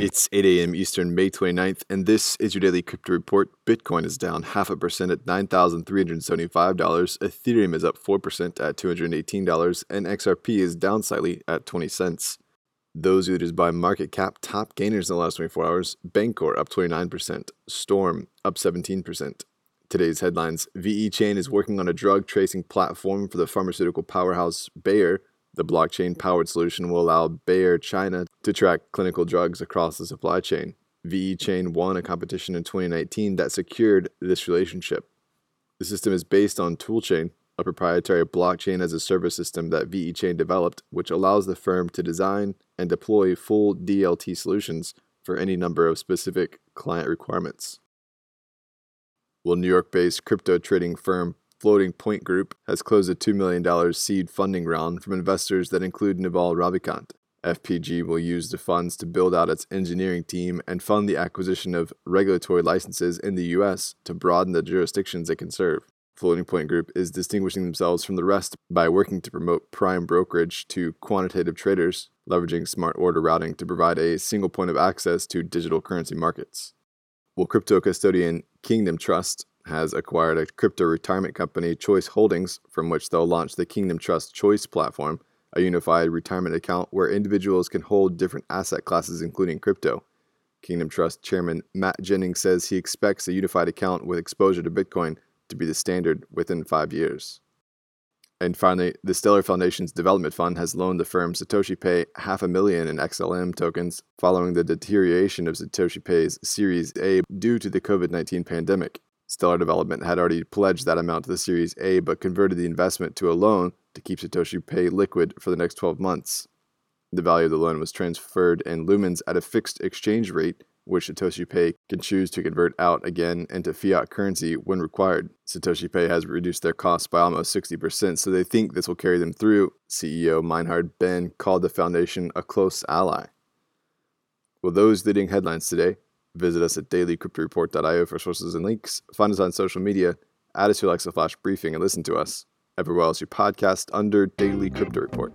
It's 8 a.m. Eastern, May 29th, and this is your daily crypto report. Bitcoin is down half a percent at $9,375. Ethereum is up 4% at $218, and XRP is down slightly at 20 cents. Those leaders by market cap top gainers in the last 24 hours Bancor up 29%, Storm up 17%. Today's headlines VeChain is working on a drug tracing platform for the pharmaceutical powerhouse Bayer the blockchain powered solution will allow Bayer China to track clinical drugs across the supply chain. VeChain won a competition in 2019 that secured this relationship. The system is based on Toolchain, a proprietary blockchain as a service system that VeChain developed, which allows the firm to design and deploy full DLT solutions for any number of specific client requirements. Will New York based crypto trading firm Floating Point Group has closed a $2 million seed funding round from investors that include Naval Ravikant. FPG will use the funds to build out its engineering team and fund the acquisition of regulatory licenses in the U.S. to broaden the jurisdictions it can serve. Floating Point Group is distinguishing themselves from the rest by working to promote prime brokerage to quantitative traders, leveraging smart order routing to provide a single point of access to digital currency markets. Will crypto custodian Kingdom Trust has acquired a crypto retirement company, Choice Holdings, from which they'll launch the Kingdom Trust Choice platform, a unified retirement account where individuals can hold different asset classes, including crypto. Kingdom Trust chairman Matt Jennings says he expects a unified account with exposure to Bitcoin to be the standard within five years. And finally, the Stellar Foundation's development fund has loaned the firm SatoshiPay half a million in XLM tokens following the deterioration of SatoshiPay's Series A due to the COVID 19 pandemic. Stellar Development had already pledged that amount to the Series A, but converted the investment to a loan to keep SatoshiPay liquid for the next 12 months. The value of the loan was transferred in lumens at a fixed exchange rate, which SatoshiPay can choose to convert out again into fiat currency when required. SatoshiPay has reduced their costs by almost 60%, so they think this will carry them through. CEO Meinhard Benn called the foundation a close ally. Well, those leading headlines today. Visit us at dailycryptoreport.io for sources and links. Find us on social media. Add us to Alexa Flash Briefing and listen to us everywhere else you podcast under Daily Crypto Report.